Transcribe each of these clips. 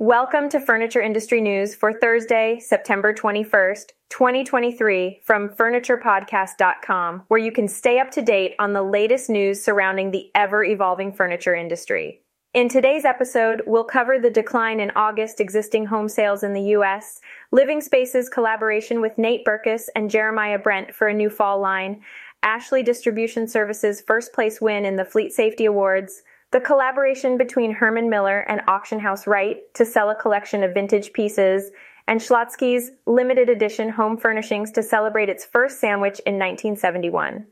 Welcome to Furniture Industry News for Thursday, September 21st, 2023, from FurniturePodcast.com, where you can stay up to date on the latest news surrounding the ever evolving furniture industry. In today's episode, we'll cover the decline in August existing home sales in the U.S., Living Spaces collaboration with Nate Berkus and Jeremiah Brent for a new fall line, Ashley Distribution Services first place win in the Fleet Safety Awards, the collaboration between Herman Miller and Auction House Wright to sell a collection of vintage pieces, and Schlotzsky's limited edition home furnishings to celebrate its first sandwich in 1971.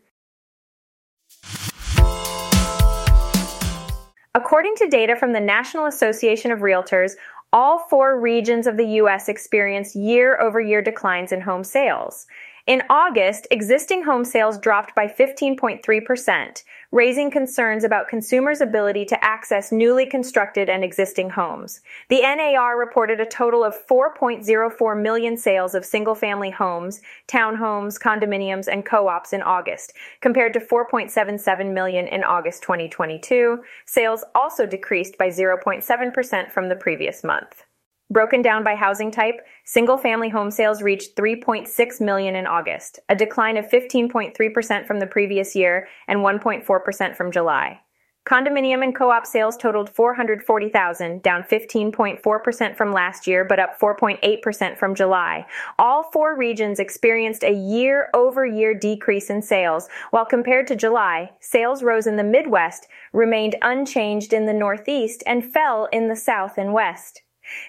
According to data from the National Association of Realtors, all four regions of the U.S. experienced year over year declines in home sales. In August, existing home sales dropped by 15.3%, raising concerns about consumers' ability to access newly constructed and existing homes. The NAR reported a total of 4.04 million sales of single family homes, townhomes, condominiums, and co ops in August, compared to 4.77 million in August 2022. Sales also decreased by 0.7% from the previous month. Broken down by housing type, single family home sales reached 3.6 million in August, a decline of 15.3% from the previous year and 1.4% from July. Condominium and co-op sales totaled 440,000, down 15.4% from last year, but up 4.8% from July. All four regions experienced a year-over-year decrease in sales, while compared to July, sales rose in the Midwest, remained unchanged in the Northeast, and fell in the South and West.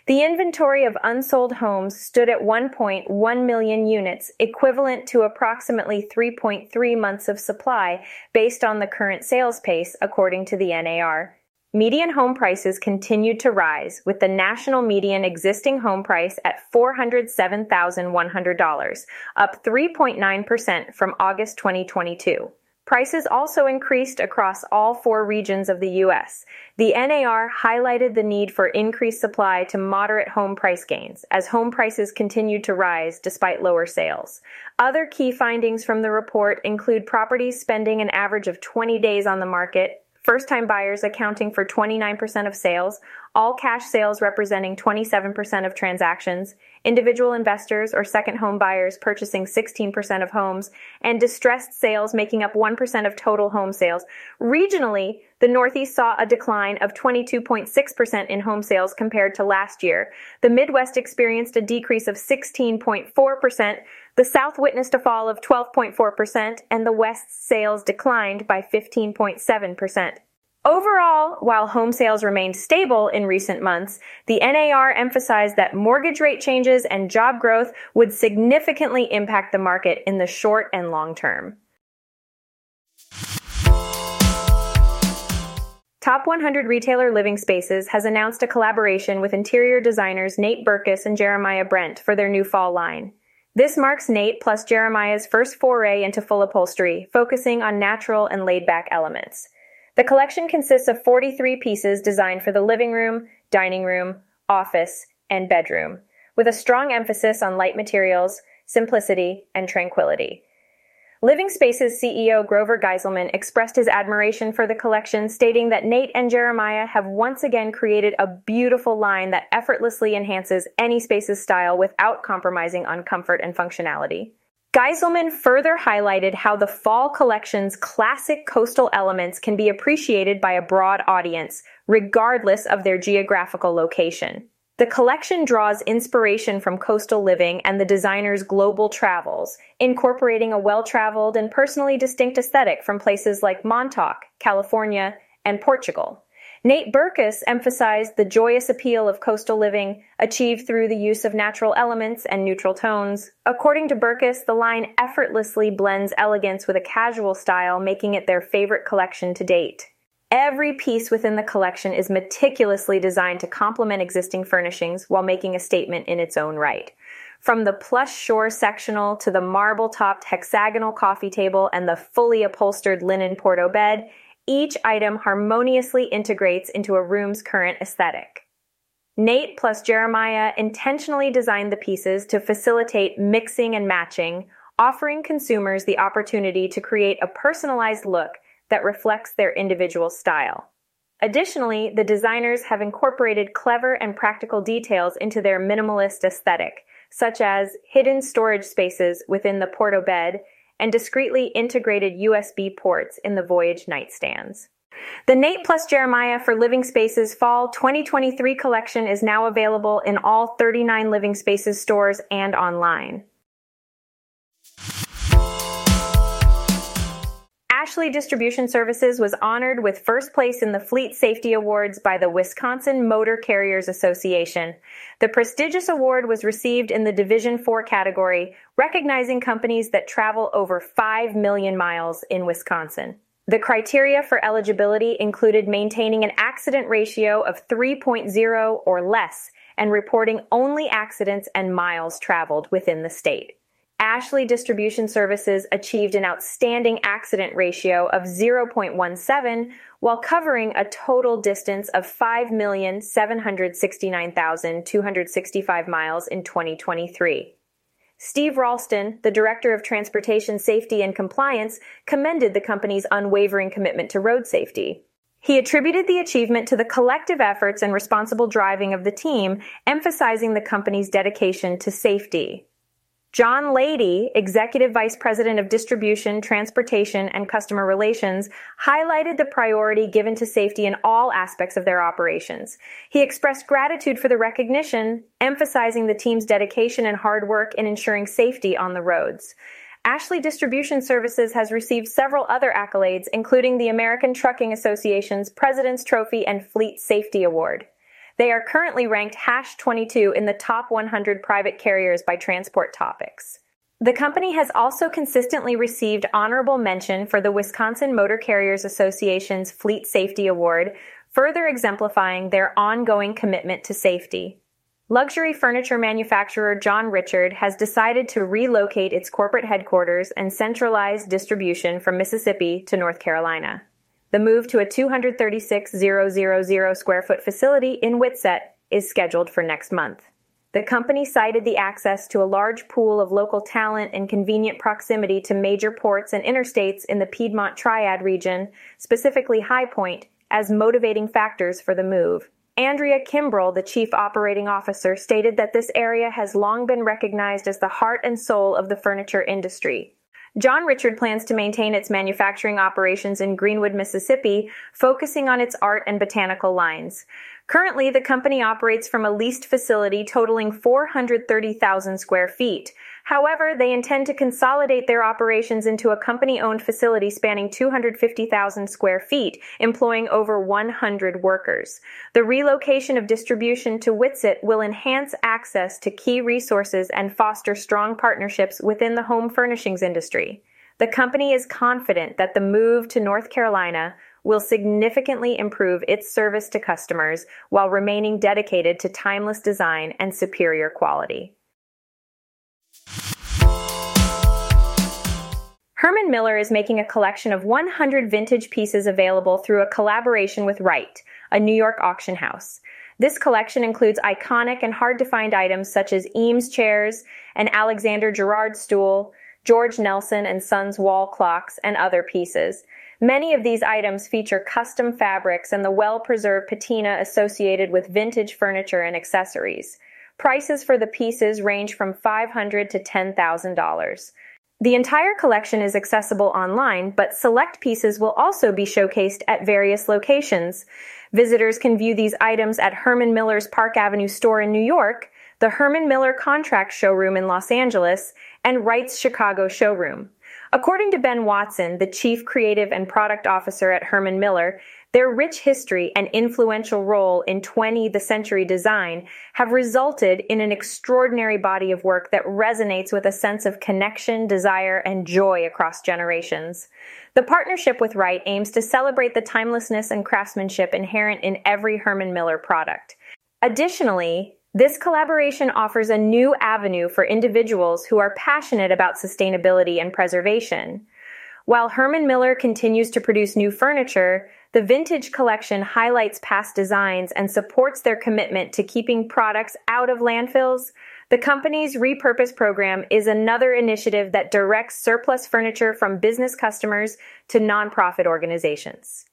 The inventory of unsold homes stood at 1.1 million units, equivalent to approximately 3.3 months of supply based on the current sales pace, according to the NAR. Median home prices continued to rise, with the national median existing home price at $407,100, up 3.9% from August 2022. Prices also increased across all four regions of the U.S. The NAR highlighted the need for increased supply to moderate home price gains as home prices continued to rise despite lower sales. Other key findings from the report include properties spending an average of 20 days on the market, first time buyers accounting for 29% of sales, all cash sales representing 27% of transactions, individual investors or second home buyers purchasing 16% of homes, and distressed sales making up 1% of total home sales. Regionally, the Northeast saw a decline of 22.6% in home sales compared to last year. The Midwest experienced a decrease of 16.4%. The South witnessed a fall of 12.4%, and the West's sales declined by 15.7%. Overall, while home sales remained stable in recent months, the NAR emphasized that mortgage rate changes and job growth would significantly impact the market in the short and long term. Top 100 Retailer Living Spaces has announced a collaboration with interior designers Nate Berkus and Jeremiah Brent for their new fall line. This marks Nate plus Jeremiah's first foray into full upholstery, focusing on natural and laid back elements. The collection consists of 43 pieces designed for the living room, dining room, office, and bedroom, with a strong emphasis on light materials, simplicity, and tranquility. Living Spaces CEO Grover Geiselman expressed his admiration for the collection, stating that Nate and Jeremiah have once again created a beautiful line that effortlessly enhances any space's style without compromising on comfort and functionality. Geiselman further highlighted how the fall collection's classic coastal elements can be appreciated by a broad audience, regardless of their geographical location. The collection draws inspiration from coastal living and the designer's global travels, incorporating a well traveled and personally distinct aesthetic from places like Montauk, California, and Portugal. Nate Berkus emphasized the joyous appeal of coastal living achieved through the use of natural elements and neutral tones. According to Berkus, the line effortlessly blends elegance with a casual style, making it their favorite collection to date. Every piece within the collection is meticulously designed to complement existing furnishings while making a statement in its own right. From the plush shore sectional to the marble topped hexagonal coffee table and the fully upholstered linen Porto bed, each item harmoniously integrates into a room's current aesthetic. Nate plus Jeremiah intentionally designed the pieces to facilitate mixing and matching, offering consumers the opportunity to create a personalized look that reflects their individual style. Additionally, the designers have incorporated clever and practical details into their minimalist aesthetic, such as hidden storage spaces within the porto bed and discreetly integrated USB ports in the Voyage nightstands. The Nate plus Jeremiah for Living Spaces Fall 2023 collection is now available in all 39 Living Spaces stores and online. Ashley Distribution Services was honored with first place in the Fleet Safety Awards by the Wisconsin Motor Carriers Association. The prestigious award was received in the Division 4 category, recognizing companies that travel over 5 million miles in Wisconsin. The criteria for eligibility included maintaining an accident ratio of 3.0 or less and reporting only accidents and miles traveled within the state. Ashley Distribution Services achieved an outstanding accident ratio of 0.17 while covering a total distance of 5,769,265 miles in 2023. Steve Ralston, the Director of Transportation Safety and Compliance, commended the company's unwavering commitment to road safety. He attributed the achievement to the collective efforts and responsible driving of the team, emphasizing the company's dedication to safety. John Lady, Executive Vice President of Distribution, Transportation, and Customer Relations, highlighted the priority given to safety in all aspects of their operations. He expressed gratitude for the recognition, emphasizing the team's dedication and hard work in ensuring safety on the roads. Ashley Distribution Services has received several other accolades, including the American Trucking Association's President's Trophy and Fleet Safety Award. They are currently ranked hash 22 in the top 100 private carriers by Transport Topics. The company has also consistently received honorable mention for the Wisconsin Motor Carriers Association's Fleet Safety Award, further exemplifying their ongoing commitment to safety. Luxury furniture manufacturer John Richard has decided to relocate its corporate headquarters and centralize distribution from Mississippi to North Carolina. The move to a 236,000 square foot facility in Whitsett is scheduled for next month. The company cited the access to a large pool of local talent and convenient proximity to major ports and interstates in the Piedmont Triad region, specifically High Point, as motivating factors for the move. Andrea Kimbrell, the chief operating officer, stated that this area has long been recognized as the heart and soul of the furniture industry. John Richard plans to maintain its manufacturing operations in Greenwood, Mississippi, focusing on its art and botanical lines. Currently, the company operates from a leased facility totaling 430,000 square feet. However, they intend to consolidate their operations into a company owned facility spanning 250,000 square feet, employing over 100 workers. The relocation of distribution to Whitsett will enhance access to key resources and foster strong partnerships within the home furnishings industry. The company is confident that the move to North Carolina will significantly improve its service to customers while remaining dedicated to timeless design and superior quality. Herman Miller is making a collection of 100 vintage pieces available through a collaboration with Wright, a New York auction house. This collection includes iconic and hard to find items such as Eames chairs, an Alexander Girard stool, George Nelson and Sons wall clocks, and other pieces. Many of these items feature custom fabrics and the well preserved patina associated with vintage furniture and accessories. Prices for the pieces range from 500 to $10,000. The entire collection is accessible online, but select pieces will also be showcased at various locations. Visitors can view these items at Herman Miller's Park Avenue store in New York, the Herman Miller Contract Showroom in Los Angeles, and Wright's Chicago showroom. According to Ben Watson, the chief creative and product officer at Herman Miller, their rich history and influential role in 20th century design have resulted in an extraordinary body of work that resonates with a sense of connection, desire, and joy across generations. The partnership with Wright aims to celebrate the timelessness and craftsmanship inherent in every Herman Miller product. Additionally, this collaboration offers a new avenue for individuals who are passionate about sustainability and preservation. While Herman Miller continues to produce new furniture, the Vintage Collection highlights past designs and supports their commitment to keeping products out of landfills. The company's repurpose program is another initiative that directs surplus furniture from business customers to nonprofit organizations.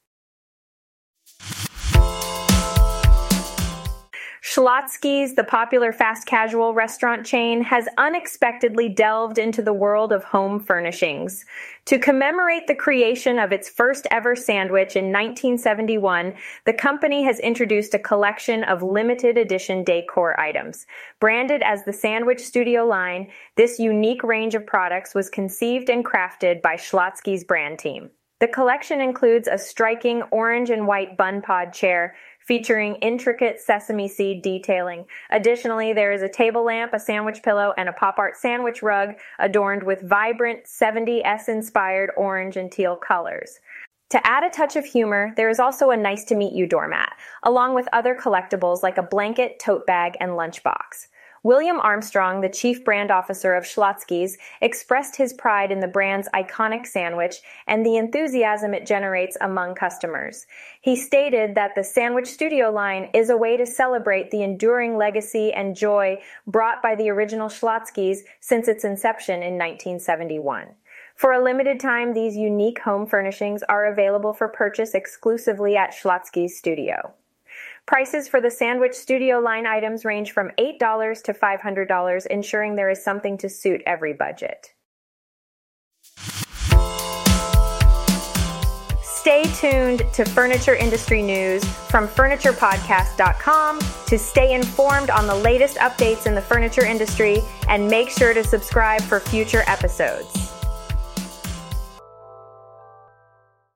Schlotzsky's, the popular fast casual restaurant chain, has unexpectedly delved into the world of home furnishings. To commemorate the creation of its first ever sandwich in 1971, the company has introduced a collection of limited edition decor items. Branded as the Sandwich Studio line, this unique range of products was conceived and crafted by Schlotzsky's brand team. The collection includes a striking orange and white bun pod chair featuring intricate sesame seed detailing. Additionally, there is a table lamp, a sandwich pillow, and a pop art sandwich rug adorned with vibrant 70s inspired orange and teal colors. To add a touch of humor, there is also a nice to meet you doormat, along with other collectibles like a blanket, tote bag, and lunchbox. William Armstrong, the chief brand officer of Schlotzsky's, expressed his pride in the brand's iconic sandwich and the enthusiasm it generates among customers. He stated that the Sandwich Studio line is a way to celebrate the enduring legacy and joy brought by the original Schlotzsky's since its inception in 1971. For a limited time, these unique home furnishings are available for purchase exclusively at Schlotzsky's Studio. Prices for the Sandwich Studio line items range from $8 to $500, ensuring there is something to suit every budget. Stay tuned to furniture industry news from FurniturePodcast.com to stay informed on the latest updates in the furniture industry and make sure to subscribe for future episodes.